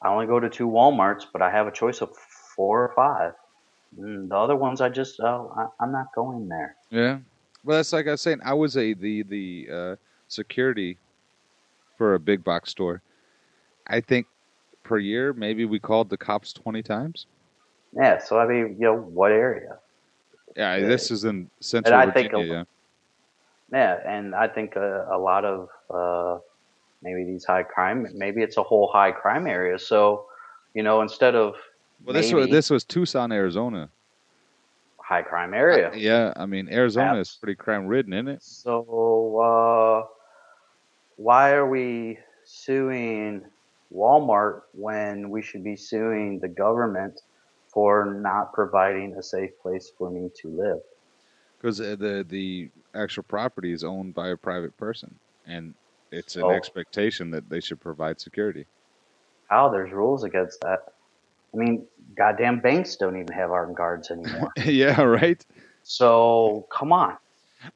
[SPEAKER 2] I only go to two WalMarts, but I have a choice of four or five. Mm, the other ones, I just, uh, I, I'm not going there.
[SPEAKER 3] Yeah. Well, that's like I was saying. I was a the the uh, security for a big box store. I think per year, maybe we called the cops twenty times.
[SPEAKER 2] Yeah, so I mean, you know, what area?
[SPEAKER 3] Yeah,
[SPEAKER 2] Yeah.
[SPEAKER 3] this is in Central
[SPEAKER 2] I think
[SPEAKER 3] Virginia.
[SPEAKER 2] a- Yeah, and I think a, a lot of uh, maybe these high crime, maybe it's a whole high crime area. So, you know, instead of.
[SPEAKER 3] Well, this was this was Tucson, Arizona.
[SPEAKER 2] high crime area.
[SPEAKER 3] Yeah, I mean Arizona is pretty crime ridden, isn't it?
[SPEAKER 2] So, uh, why are we suing Walmart when we should be suing the government for not providing a safe place for me to live?
[SPEAKER 3] Because uh, the the actual property is owned by a private person, and it's an
[SPEAKER 2] Oh.
[SPEAKER 3] expectation that they should provide security.
[SPEAKER 2] How there's rules against that. I mean, goddamn banks don't even have armed guards anymore.
[SPEAKER 3] yeah, right.
[SPEAKER 2] so come on.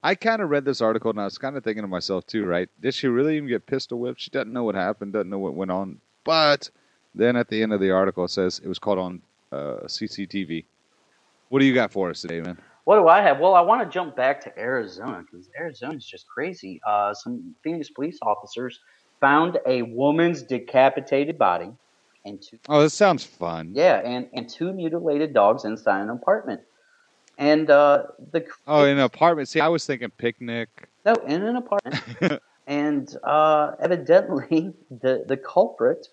[SPEAKER 3] I kind of read this article and I was kind of thinking to myself too, right? Did she really even get pistol whipped? She doesn't know what happened, doesn't know what went on. But then at the end of the article, it says it was caught on uh, CCTV. What do you got for us today, man?
[SPEAKER 2] What do I have? Well, I want to jump back to Arizona because Arizona is just crazy. Uh, some Phoenix police officers found a woman's decapitated body and two
[SPEAKER 3] Oh, this sounds fun.
[SPEAKER 2] yeah, and, and two mutilated dogs inside an apartment. And uh, the
[SPEAKER 3] Oh, in an apartment. See, I was thinking picnic.
[SPEAKER 2] no, in an apartment. and uh, evidently, the the culprit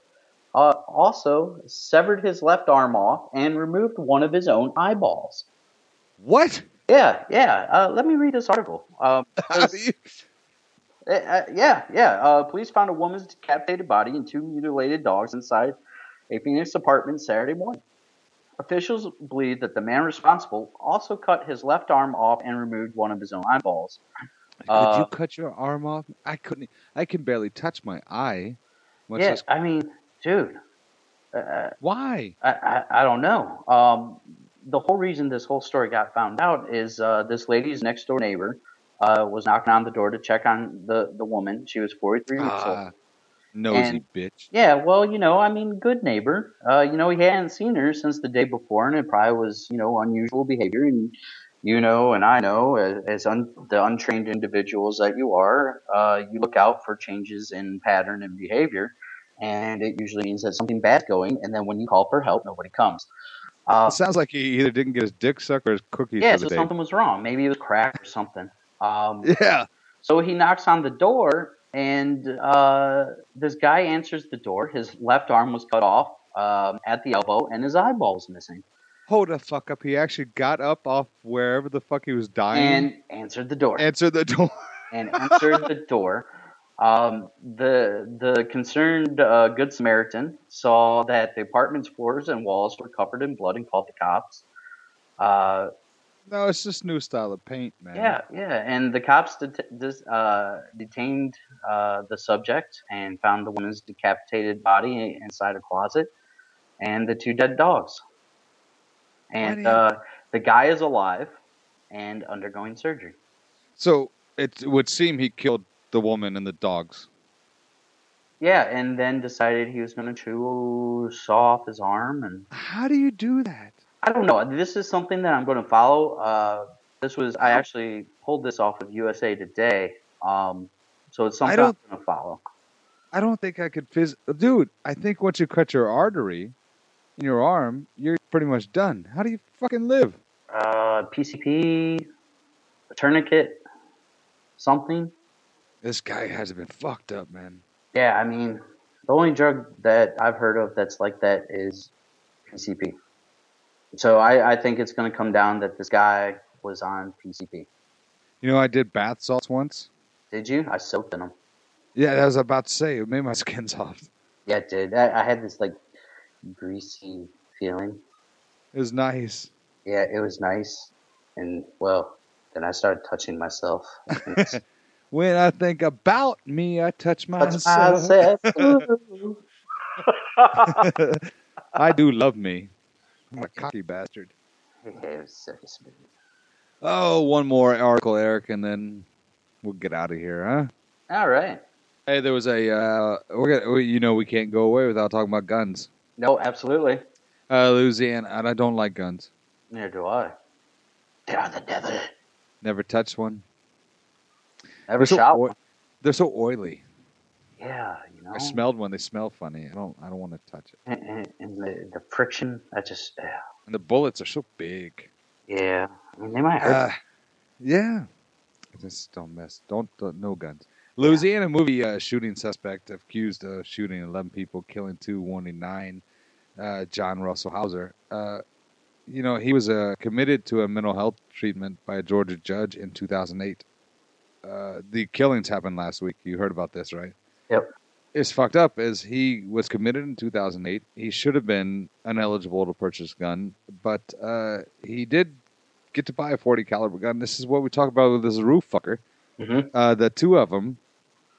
[SPEAKER 2] uh, also severed his left arm off and removed one of his own eyeballs.
[SPEAKER 3] What?
[SPEAKER 2] Yeah, yeah. Uh, let me read this article. Um, Uh, uh, yeah, yeah. Uh, police found a woman's decapitated body and two mutilated dogs inside a Phoenix apartment Saturday morning. Officials believe that the man responsible also cut his left arm off and removed one of his own eyeballs.
[SPEAKER 3] Could
[SPEAKER 2] Uh,
[SPEAKER 3] you cut your arm off? I couldn't. I can barely touch my eye. Much
[SPEAKER 2] yeah,
[SPEAKER 3] less-
[SPEAKER 2] I mean, dude, uh,
[SPEAKER 3] Why?
[SPEAKER 2] I, I, I don't know. Um, the whole reason this whole story got found out is uh, this lady's next door neighbor uh, was knocking on the door to check on the, the woman. She was 43 weeks old.
[SPEAKER 3] Ah, nosy
[SPEAKER 2] And-
[SPEAKER 3] bitch.
[SPEAKER 2] Yeah, well, you know, I mean, good neighbor. Uh, you know, he hadn't seen her since the day before, and it probably was, you know, unusual behavior. And you know, and I know, as, as un, the untrained individuals that you are, uh, you look out for changes in pattern and behavior, and it usually means that something bad's going. And then when you call for help, nobody comes. Uh,
[SPEAKER 3] It sounds like he either didn't get his dick sucked or his cookies
[SPEAKER 2] yeah, so something was wrong. Maybe it was cracked or something. Um,
[SPEAKER 3] Yeah.
[SPEAKER 2] So he knocks on the door, and uh, this guy answers the door. His left arm was cut off um, at the elbow, and his eyeball was missing.
[SPEAKER 3] Hold the fuck up. He actually got up off wherever the fuck he was dying.
[SPEAKER 2] And answered the door.
[SPEAKER 3] answered the door.
[SPEAKER 2] and answered the door. Um, the the concerned uh, good Samaritan saw that the apartment's floors and walls were covered in blood and called the cops. Uh,
[SPEAKER 3] no, it's just new style of paint, man.
[SPEAKER 2] Yeah, yeah, and the cops det- dis- uh, detained uh, the subject and found the woman's decapitated body inside a closet and the two dead dogs. And
[SPEAKER 3] Why do you-
[SPEAKER 2] uh, the guy is alive and undergoing surgery.
[SPEAKER 3] So it would seem he killed the woman and the dogs.
[SPEAKER 2] Yeah, and then decided he was going to chew saw off his arm, and
[SPEAKER 3] How do you do that?
[SPEAKER 2] I don't know. This is something that I'm going to follow. Uh, this was I actually pulled this off of USA Today, um, so it's something I'm going to follow.
[SPEAKER 3] I don't think I could phys- Dude, I think once you cut your artery in your arm, you're pretty much done. How do you fucking live?
[SPEAKER 2] uh, PCP, a tourniquet, something.
[SPEAKER 3] This guy has been fucked up, man.
[SPEAKER 2] Yeah, I mean, the only drug that I've heard of that's like that is PCP. So I, I think it's going to come down that this guy was on PCP.
[SPEAKER 3] You know, I did bath salts once.
[SPEAKER 2] Did you? I soaked in them.
[SPEAKER 3] Yeah, I was about to say it made my skin soft.
[SPEAKER 2] Yeah, it did. I, I had this like greasy feeling.
[SPEAKER 3] It was nice.
[SPEAKER 2] Yeah, it was nice. And well, then I started touching myself.
[SPEAKER 3] When I think about me, I touch
[SPEAKER 2] Touch
[SPEAKER 3] myself.
[SPEAKER 2] myself.
[SPEAKER 3] I do love me. I'm a cocky bastard.
[SPEAKER 2] it was so smooth.
[SPEAKER 3] Oh, one more article, Eric, and then we'll get out of here, huh?
[SPEAKER 2] All right.
[SPEAKER 3] Hey, there was a. Uh, we're gonna, you know, we can't go away without talking about guns.
[SPEAKER 2] No, absolutely.
[SPEAKER 3] Uh, Louisiana, and I don't like guns.
[SPEAKER 2] Neither do I. They are the devil.
[SPEAKER 3] Never touched one.
[SPEAKER 2] Never
[SPEAKER 3] They're so
[SPEAKER 2] shot one.
[SPEAKER 3] They're so oily.
[SPEAKER 2] Yeah, you know.
[SPEAKER 3] I smelled one. They smell funny. I don't. I don't want to touch it.
[SPEAKER 2] And, and, and the, the friction, that just, yeah.
[SPEAKER 3] And the bullets are so big.
[SPEAKER 2] yeah. I mean, they might hurt.
[SPEAKER 3] Uh, yeah. Just don't mess. Don't, don't no guns. Louisiana movie uh, shooting suspect accused of shooting 11 people, killing two, wounding nine. Uh, John Russell Hauser. Uh, you know, he was uh, committed to a mental health treatment by a Georgia judge in 2008. Uh, the killings happened last week. You heard about this, right?
[SPEAKER 2] Yep.
[SPEAKER 3] It's fucked up as he was committed in 2008. He should have been ineligible to purchase a gun, but uh, he did get to buy a 40 caliber gun. This is what we talk about with this roof fucker.
[SPEAKER 2] Mhm.
[SPEAKER 3] Uh, the two of them.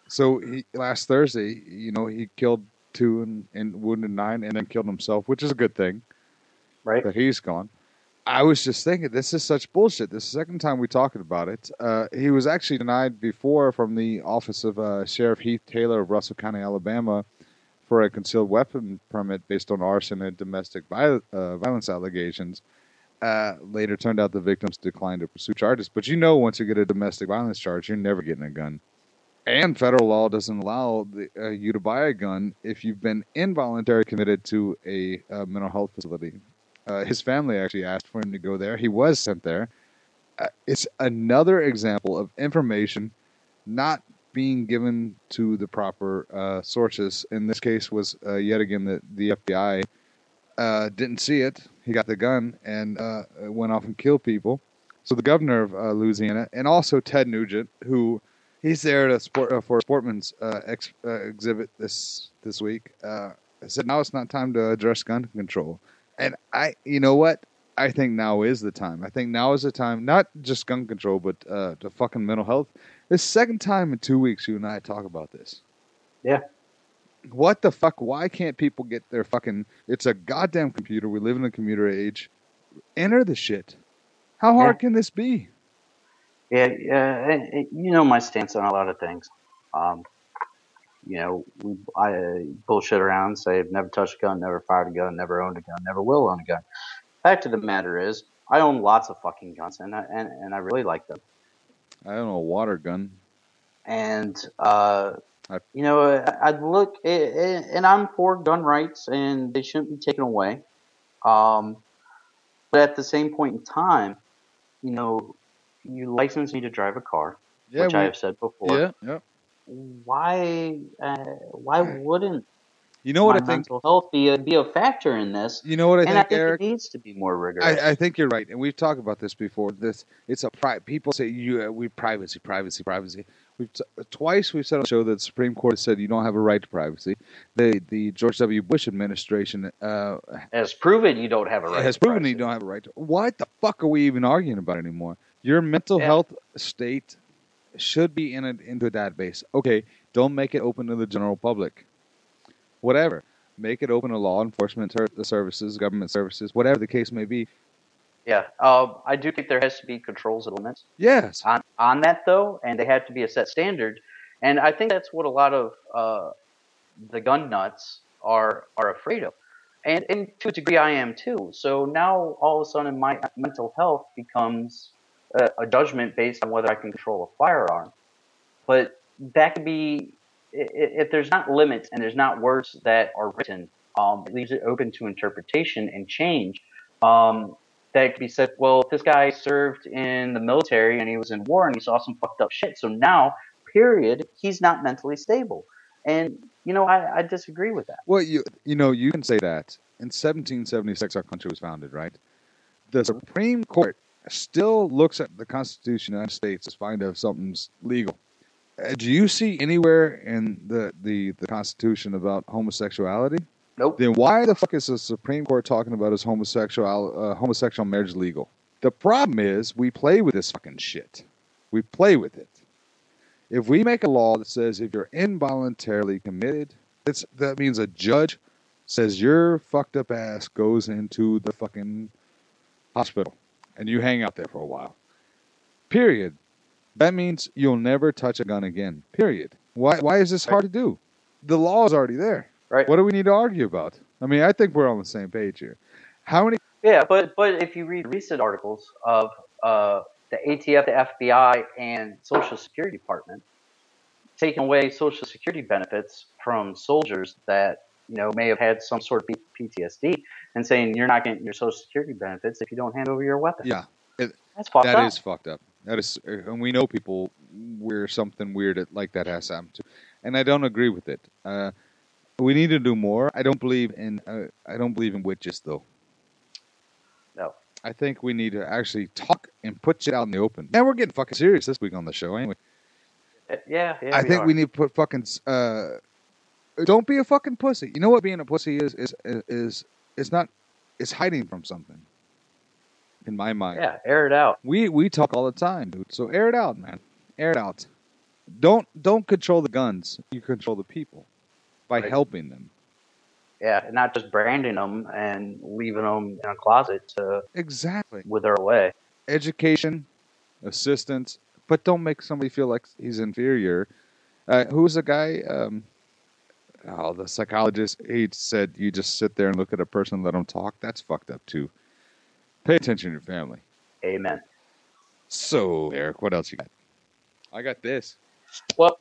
[SPEAKER 3] So he, last Thursday, you know, he killed two and, and wounded nine, and then killed himself, which is a good thing
[SPEAKER 2] Right?
[SPEAKER 3] that he's gone. I was just thinking, this is such bullshit. This is the second time we talking about it. Uh, he was actually denied before from the office of uh, Sheriff Heath Taylor of Russell County, Alabama, for a concealed weapon permit based on arson and domestic viol- uh, violence allegations. Uh, later turned out the victims declined to pursue charges. But you know, once you get a domestic violence charge, you're never getting a gun. And federal law doesn't allow the, uh, you to buy a gun if you've been involuntarily committed to a uh, mental health facility. Uh, his family actually asked for him to go there. He was sent there. Uh, it's another example of information not being given to the proper uh, sources. In this case, was uh, yet again the the FBI uh, didn't see it. He got the gun and uh, went off and killed people. So the governor of Louisiana and also Ted Nugent, who he's there to sport for uh, ex, exhibit this this week, said now it's not time to address gun control. And I, you know what? I think now is the time. I think now is the time, not just gun control, but uh, the fucking mental health. The second time in two weeks you and I talk about this.
[SPEAKER 2] Yeah.
[SPEAKER 3] What the fuck? Why can't people get their fucking? It's a goddamn computer. We live in a computer age. Enter the shit. How hard can this be?
[SPEAKER 2] Yeah, yeah. You know my stance on a lot of things. Um, you know, we, I uh, bullshit around, say I've never touched a gun, never fired a gun, never owned a gun, never will own a gun. Fact of the matter is, I own lots of fucking guns, and I, and and I really like them.
[SPEAKER 3] I don't. A water gun.
[SPEAKER 2] And uh,
[SPEAKER 3] I-
[SPEAKER 2] you know, I'd look, eh, eh, and I'm for gun rights, and they shouldn't be taken away. Um, but at the same point in time, you know, you license me to drive a car,
[SPEAKER 3] Yeah.
[SPEAKER 2] which
[SPEAKER 3] we-
[SPEAKER 2] I have said before.
[SPEAKER 3] yeah. Yeah.
[SPEAKER 2] Why? Uh, why wouldn't
[SPEAKER 3] You know what I think?
[SPEAKER 2] mental health be a, be a factor in this?
[SPEAKER 3] You know what I
[SPEAKER 2] and
[SPEAKER 3] think,
[SPEAKER 2] I think
[SPEAKER 3] Eric?
[SPEAKER 2] it needs to be more rigorous.
[SPEAKER 3] I, I think you're right, and we've talked about this before. This it's a pri- people say you uh, we privacy, privacy, privacy. We've t- twice we've said on the show that the Supreme Court has said you don't have a right to privacy. The the George W. Bush administration uh,
[SPEAKER 2] Has proven you don't have a right.
[SPEAKER 3] has
[SPEAKER 2] to
[SPEAKER 3] proven
[SPEAKER 2] privacy.
[SPEAKER 3] you don't have a right. to What the fuck are we even arguing about anymore? Your mental
[SPEAKER 2] Yeah.
[SPEAKER 3] health state should be in a, into a database. Okay, don't make it open to the general public. Whatever. Make it open to law enforcement ser- services, government services, whatever the case may be.
[SPEAKER 2] Yeah, uh, I do think there has to be controls and limits
[SPEAKER 3] Yes.
[SPEAKER 2] on on that though, and they have to be a set standard. And I think that's what a lot of uh, the gun nuts are are afraid of, and and to a degree I am too. So now all of a sudden my mental health becomes a, a judgment based on whether I can control a firearm. But that could be if there's not limits and there's not words that are written, um, it leaves it open to interpretation and change. Um, that could be said, well, this guy served in the military and he was in war and he saw some fucked up shit, so now, period, he's not mentally stable. And you know, I, I disagree with that.
[SPEAKER 3] Well, you you know you can say that. In 1776, our country was founded, right? the Supreme Court still looks at the Constitution of the United States to find out if something's legal. Uh, do you see anywhere in the, the, the Constitution about homosexuality?
[SPEAKER 2] Nope.
[SPEAKER 3] Then why the fuck is the Supreme Court talking about is homosexual uh, homosexual marriage legal? The problem is we play with this fucking shit. We play with it. If we make a law that says if you're involuntarily committed, it's, that means a judge says your fucked up ass goes into the fucking hospital and you hang out there for a while. Period. That means you'll never touch a gun again. Period. Why why is this hard to do? The law is already there.
[SPEAKER 2] Right.
[SPEAKER 3] What do we need to argue about? I mean, I think we're on the same page here. How many
[SPEAKER 2] Yeah, but but if you read recent articles of uh, the ATF, the FBI, and Social Security Department taking away Social Security benefits from soldiers that you know may have had some sort of PTSD, and saying you're not getting your Social Security benefits if you don't hand over your weapon.
[SPEAKER 3] Yeah.
[SPEAKER 2] that's fucked
[SPEAKER 3] That
[SPEAKER 2] up.
[SPEAKER 3] is fucked up. That is, and we know people where something weird like that has happened to, and I don't agree with it. Uh, we need to do more. I don't believe in. Uh, I don't believe in witches, though.
[SPEAKER 2] No.
[SPEAKER 3] I think we need to actually talk and put shit out in the open. And we're getting fucking serious this week on the show, anyway.
[SPEAKER 2] Uh, Yeah, yeah.
[SPEAKER 3] I think
[SPEAKER 2] are.
[SPEAKER 3] we need to put fucking. Uh, don't be a fucking pussy. You know what being a pussy is? Is is is not. It's hiding from something. In my mind.
[SPEAKER 2] Yeah, air it out.
[SPEAKER 3] We we talk all the time, dude. So air it out, man. Air it out. Don't don't control the guns. You control the people by
[SPEAKER 2] Right.
[SPEAKER 3] helping them.
[SPEAKER 2] Yeah, not just branding them and leaving them in a closet to
[SPEAKER 3] Exactly.
[SPEAKER 2] wither away.
[SPEAKER 3] Education, assistance, but don't make somebody feel like he's inferior. Uh, who was the guy? Um, oh, the psychologist. He said you just sit there and look at a person, and let them talk. That's fucked up too. Pay attention to your family.
[SPEAKER 2] Amen.
[SPEAKER 3] So, Eric, what else you got? I got this.
[SPEAKER 2] Well,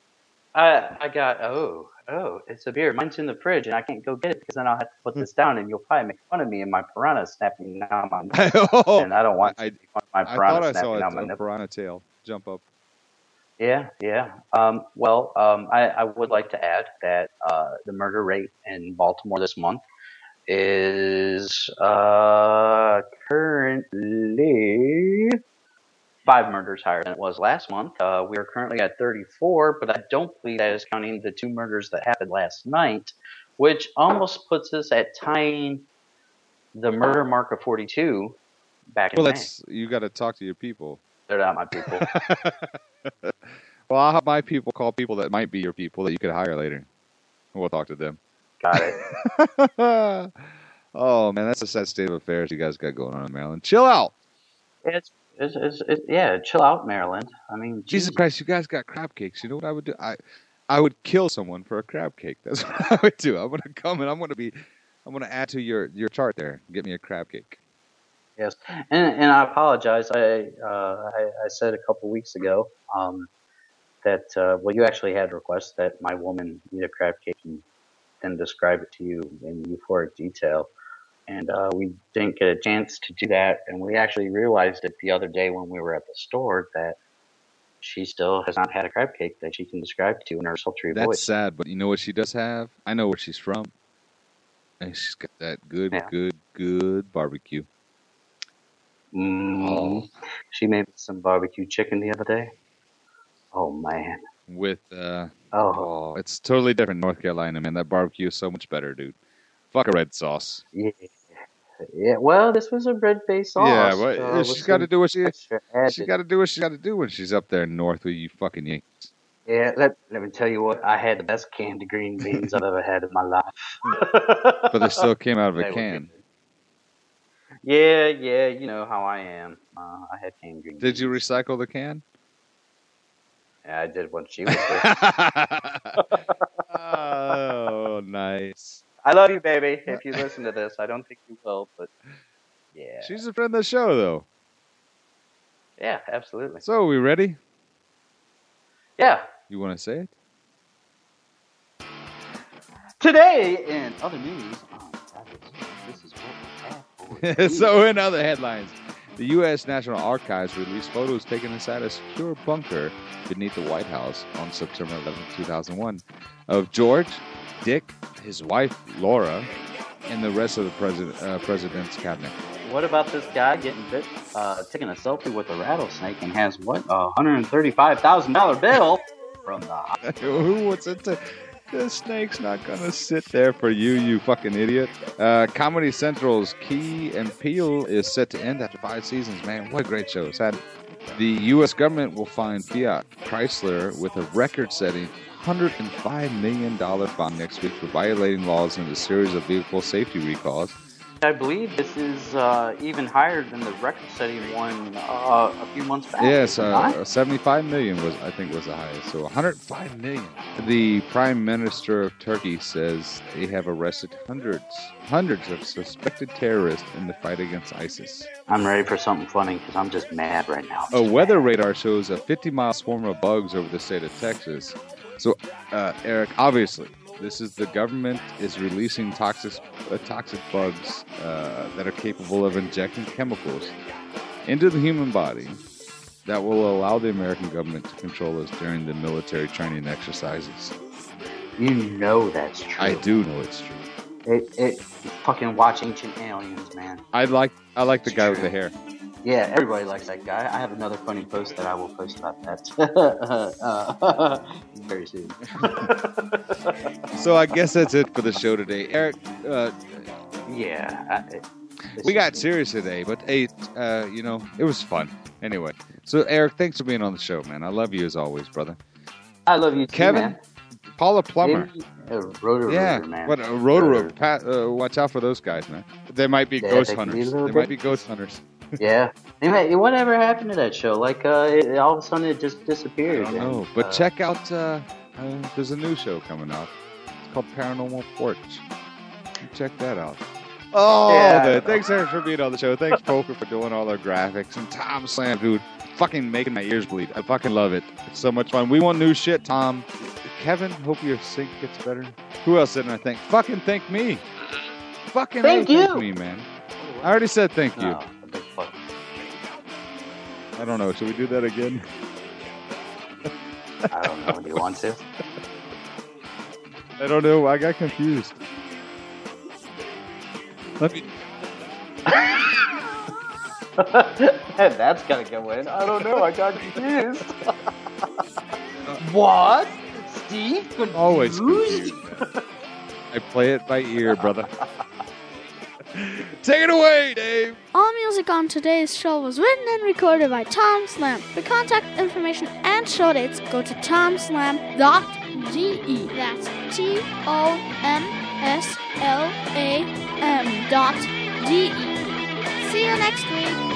[SPEAKER 2] I I got oh oh it's a beer. Mine's in the fridge and I can't go get it because then I'll have to put this hmm. down and you'll probably make fun of me and my piranha snapping down my
[SPEAKER 3] oh,
[SPEAKER 2] and I don't want
[SPEAKER 3] I-
[SPEAKER 2] to make fun of my
[SPEAKER 3] I
[SPEAKER 2] piranha
[SPEAKER 3] thought I
[SPEAKER 2] snapping
[SPEAKER 3] saw
[SPEAKER 2] down my
[SPEAKER 3] a, a
[SPEAKER 2] nipple.
[SPEAKER 3] piranha tail jump up.
[SPEAKER 2] Yeah, yeah. Um, well, um, I, I would like to add that uh, the murder rate in Baltimore this month is uh, currently five murders higher than it was last month. Uh, we are currently at 34, but I don't believe that is counting the two murders that happened last night, which almost puts us at tying the murder mark of 42 back in
[SPEAKER 3] Well,
[SPEAKER 2] May.
[SPEAKER 3] that's you got to talk to your people.
[SPEAKER 2] They're not my people.
[SPEAKER 3] well, I'll have my people call people that might be your people that you could hire later. We'll talk to them.
[SPEAKER 2] Got it.
[SPEAKER 3] oh man, that's a sad state of affairs you guys got going on in Maryland. Chill out.
[SPEAKER 2] It's, it's, it's, it's yeah, chill out, Maryland. I mean,
[SPEAKER 3] Jesus Christ, you guys got crab cakes. You know what I would do? I I would kill someone for a crab cake. That's what I would do. I'm gonna come and I'm gonna be I'm gonna add to your your chart there. Get me a crab cake.
[SPEAKER 2] Yes, and and I apologize. I uh, I, I said a couple weeks ago um, that uh, well, you actually had a request that my woman eat a crab cake and then describe it to you in euphoric detail, and uh, we didn't get a chance to do that. And we actually realized it the other day when we were at the store that she still has not had a crab cake that she can describe to you in her sultry
[SPEAKER 3] That's
[SPEAKER 2] voice.
[SPEAKER 3] That's sad, but you know what she does have? I know where she's from. And she's got that good,
[SPEAKER 2] Yeah.
[SPEAKER 3] good, good barbecue.
[SPEAKER 2] Mm. She made some barbecue chicken the other day. Oh man.
[SPEAKER 3] With uh
[SPEAKER 2] Oh
[SPEAKER 3] oh, it's totally different North Carolina, man. That barbecue is so much better, dude. Fuck a red sauce.
[SPEAKER 2] yeah. Yeah. Well, this was a red-based sauce.
[SPEAKER 3] yeah, but
[SPEAKER 2] uh,
[SPEAKER 3] uh, she's got to do what she she got to do what she got to do when she's up there north with you fucking Yankees.
[SPEAKER 2] Yeah. Let Let me tell you what. I had the best canned green beans I've ever had in my life.
[SPEAKER 3] But they still came out of a
[SPEAKER 2] were
[SPEAKER 3] can.
[SPEAKER 2] Yeah, yeah. You know how I am. Uh, I had canned green.
[SPEAKER 3] Did you recycle the can?
[SPEAKER 2] Yeah, I did when she was there.
[SPEAKER 3] oh, nice.
[SPEAKER 2] I love you, baby. If you listen to this, I don't think you will, but yeah,
[SPEAKER 3] She's a friend of the show, though.
[SPEAKER 2] yeah, absolutely.
[SPEAKER 3] So, are we ready?
[SPEAKER 2] Yeah.
[SPEAKER 3] You want to say it?
[SPEAKER 2] Today in other news, on
[SPEAKER 3] so, in other headlines, the U.S. National Archives released photos taken inside a secure bunker beneath the White House on September 11, 2001, of George, Dick, his wife Laura, and the rest of the president, uh, president's cabinet.
[SPEAKER 2] what about this guy getting bit, uh, taking a selfie with a rattlesnake and has what a hundred and thirty-five thousand dollar bill from the
[SPEAKER 3] Who wants it to? The snake's not gonna sit there for you, you fucking idiot. Uh, Comedy Central's Key and Peele is set to end after five seasons. Man, what a great show! It's had the U.S. government will fine Fiat Chrysler with a record-setting $105 million fine next week for violating laws in a series of vehicle safety recalls.
[SPEAKER 2] I believe this is uh, even higher than the record-setting one uh, a few months back.
[SPEAKER 3] Yes,
[SPEAKER 2] is it not?
[SPEAKER 3] uh, 75 million was I think was the highest. So 105 million. The Prime Minister of Turkey says they have arrested hundreds, hundreds of suspected terrorists in the fight against ISIS.
[SPEAKER 2] I'm ready for something funny because I'm just mad right now.
[SPEAKER 3] A weather radar shows a 50-mile swarm of bugs over the state of Texas. So, uh, Eric, obviously, this is the government is releasing toxic, uh, toxic bugs uh, that are capable of injecting chemicals into the human body that will allow the American government to control us during the military training exercises.
[SPEAKER 2] You know that's true.
[SPEAKER 3] I do know it's true.
[SPEAKER 2] It, it fucking watch Ancient Aliens, man.
[SPEAKER 3] I like I like the guy with the hair.
[SPEAKER 2] Yeah, everybody likes that guy. I have another funny post that I will post about that uh, very soon.
[SPEAKER 3] So I guess that's it for the show today, Eric. Uh,
[SPEAKER 2] yeah, I,
[SPEAKER 3] we got serious today, but hey, uh, you know, it was fun. Anyway, so Eric, thanks for being on the show, man. I love you as always, brother.
[SPEAKER 2] I love you, too,
[SPEAKER 3] Kevin,
[SPEAKER 2] man.
[SPEAKER 3] Paula Plummer.
[SPEAKER 2] A rotor
[SPEAKER 3] yeah,
[SPEAKER 2] man.
[SPEAKER 3] what a rotor
[SPEAKER 2] Rotor.
[SPEAKER 3] Pat, uh, watch out for those guys, man. They might be
[SPEAKER 2] Yeah,
[SPEAKER 3] ghost
[SPEAKER 2] they can be a
[SPEAKER 3] hunters. They might be ghost hunters.
[SPEAKER 2] Yeah. Anyway, whatever happened to that show? Like, uh, it, all of a sudden it just
[SPEAKER 3] I
[SPEAKER 2] disappeared.
[SPEAKER 3] don't
[SPEAKER 2] and,
[SPEAKER 3] but
[SPEAKER 2] uh,
[SPEAKER 3] check out. Uh, uh, there's a new show coming out. It's called Paranormal Porch. You Check that out. Oh,
[SPEAKER 2] Yeah.
[SPEAKER 3] thanks Eric for being on the show. Thanks Poker for doing all our graphics and Tom Slam, dude, fucking making my ears bleed. I fucking love it. It's so much fun. We want new shit, Tom. Kevin, hope your sync gets better. Who else didn't I thank? Fucking thank me. Fucking
[SPEAKER 2] Thank you.
[SPEAKER 3] thank me, man. I already said thank you.
[SPEAKER 2] Oh, big fuck.
[SPEAKER 3] I don't know. Should we do that again?
[SPEAKER 2] I don't know. Do you want to?
[SPEAKER 3] I don't know. I got confused. Let me.
[SPEAKER 2] That's gonna go in. I don't know. I got confused. what? Steve? Confused?
[SPEAKER 3] Always confused. I play it by ear, brother. Take it away, Dave.
[SPEAKER 4] All music on today's show was written and recorded by Tom Slam. For contact information and show dates, go to tomslam.de. That's T O M S L A M dot D E. See you next week.